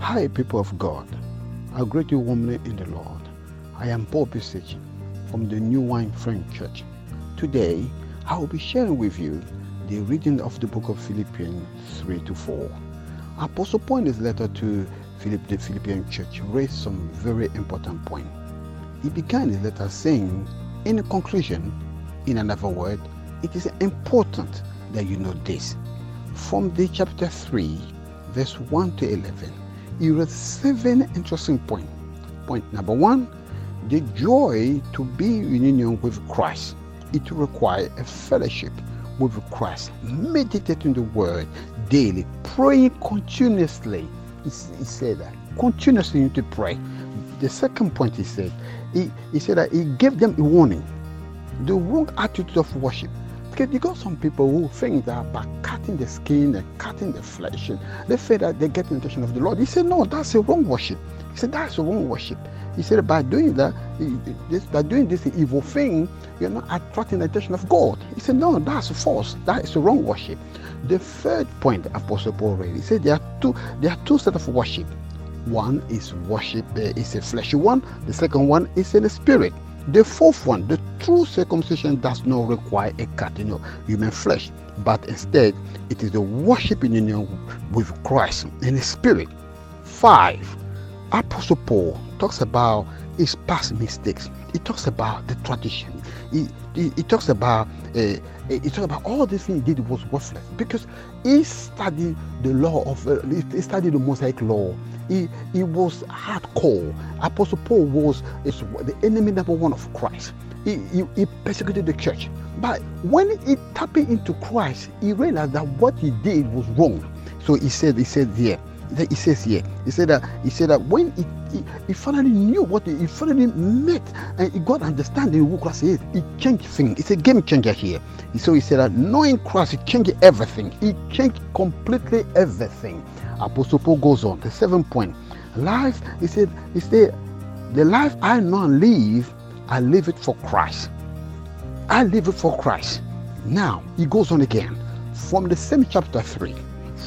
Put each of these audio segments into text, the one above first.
Hi, people of God. I greet you warmly in the Lord. I am Paul Bisich from the New Wine Friend Church. Today, I will be sharing with you the reading of the book of Philippians 3 to 4. Apostle Paul in his letter to the Philippian church raised some very important point. He began his letter saying, in conclusion, in another word, it is important that you know this. From the chapter 3, verse 1 to 11, he raised seven interesting points. Point number one, the joy to be in union with Christ. It requires a fellowship with Christ, meditating the word daily, praying continuously. He, he said that continuously you need to pray. The second point he said, he, he said that he gave them a warning. The wrong attitude of worship. You got some people who think that by cutting the skin and cutting the flesh, they feel that they get the intention of the Lord. He said, No, that's a wrong worship. He said, That's a wrong worship. He said, by doing that, by doing this evil thing, you're not attracting the attention of God. He said, no, that's false. That is the wrong worship. The third point, Apostle Paul raised, he said there are two, there are two sets of worship. One is worship uh, is a fleshy one. The second one is in the spirit. The fourth one, the true circumcision does not require a cutting of human flesh, but instead it is the worship in union with Christ in the spirit. Five, Apostle Paul talks about his past mistakes. He talks about the tradition. He, he, he talks about uh, he talks about all the things he did was worthless because he studied the law of uh, he studied the Mosaic law. He, he was hardcore. Apostle Paul was the enemy number one of Christ. He, he, he, persecuted the church. But when he tapped into Christ, he realized that what he did was wrong. So he said, he said, yeah, he says here, he said that he said that when he, he, he finally knew what he, he, finally met and he got understanding who Christ is, he changed things. It's a game changer here. So he said that knowing Christ, he changed everything. He changed completely everything. Apostle Paul goes on. The seventh point. Life, he said, he said, the life I now live, I live it for Christ. I live it for Christ. Now he goes on again from the same chapter 3,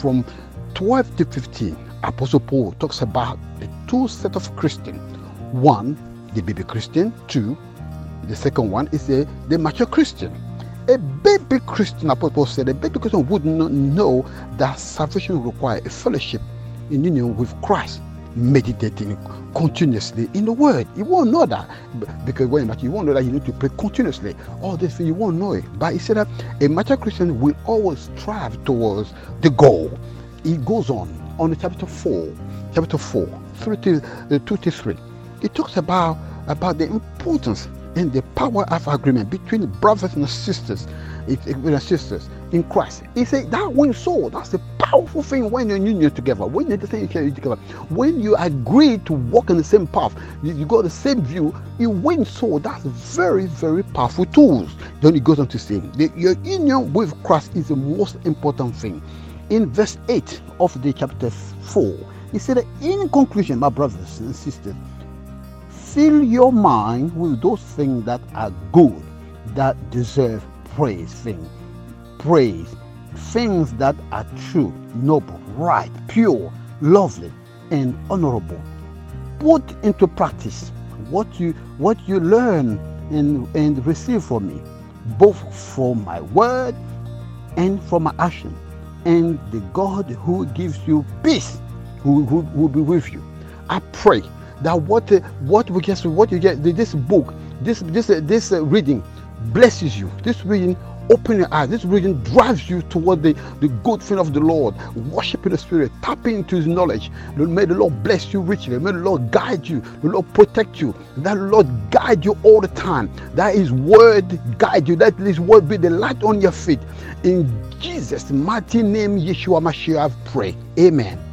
from 12 to 15, Apostle Paul talks about the two set of Christian. One, the baby Christian. Two, the second one is the, the mature Christian. A baby Christian, Apostle Paul said, a baby Christian would not know that salvation requires a fellowship in union with Christ, meditating continuously in the Word. You won't know that because when you won't know that you need to pray continuously. All this you won't know it. But he said that a mature Christian will always strive towards the goal he goes on on chapter 4 chapter 4 3 to, uh, 2 to 3 he talks about about the importance and the power of agreement between brothers and sisters and sisters in Christ. He said that wins soul. That's the powerful thing when you're in union together. When you're together. When you agree to walk in the same path, you, you got the same view, you win soul. That's very, very powerful tools. Then he goes on to say, your union with Christ is the most important thing in verse 8 of the chapter 4, he said, In conclusion, my brothers and sisters, fill your mind with those things that are good, that deserve praise, things, praise, things that are true, noble, right, pure, lovely, and honorable. Put into practice what you what you learn and, and receive from me, both from my word and from my action and the God who gives you peace who will, be with you. I pray that what what we get, what you get, this book, this this this reading blesses you. This reading open your eyes. This reading drives you toward the, the good thing of the Lord. Worship in the Spirit, tapping into His knowledge. May the Lord bless you richly. May the Lord guide you. The Lord protect you. That Lord guide you all the time. That His word guide you. That His word be the light on your feet. In Jesus' mighty name, Yeshua Mashiach, I pray. Amen.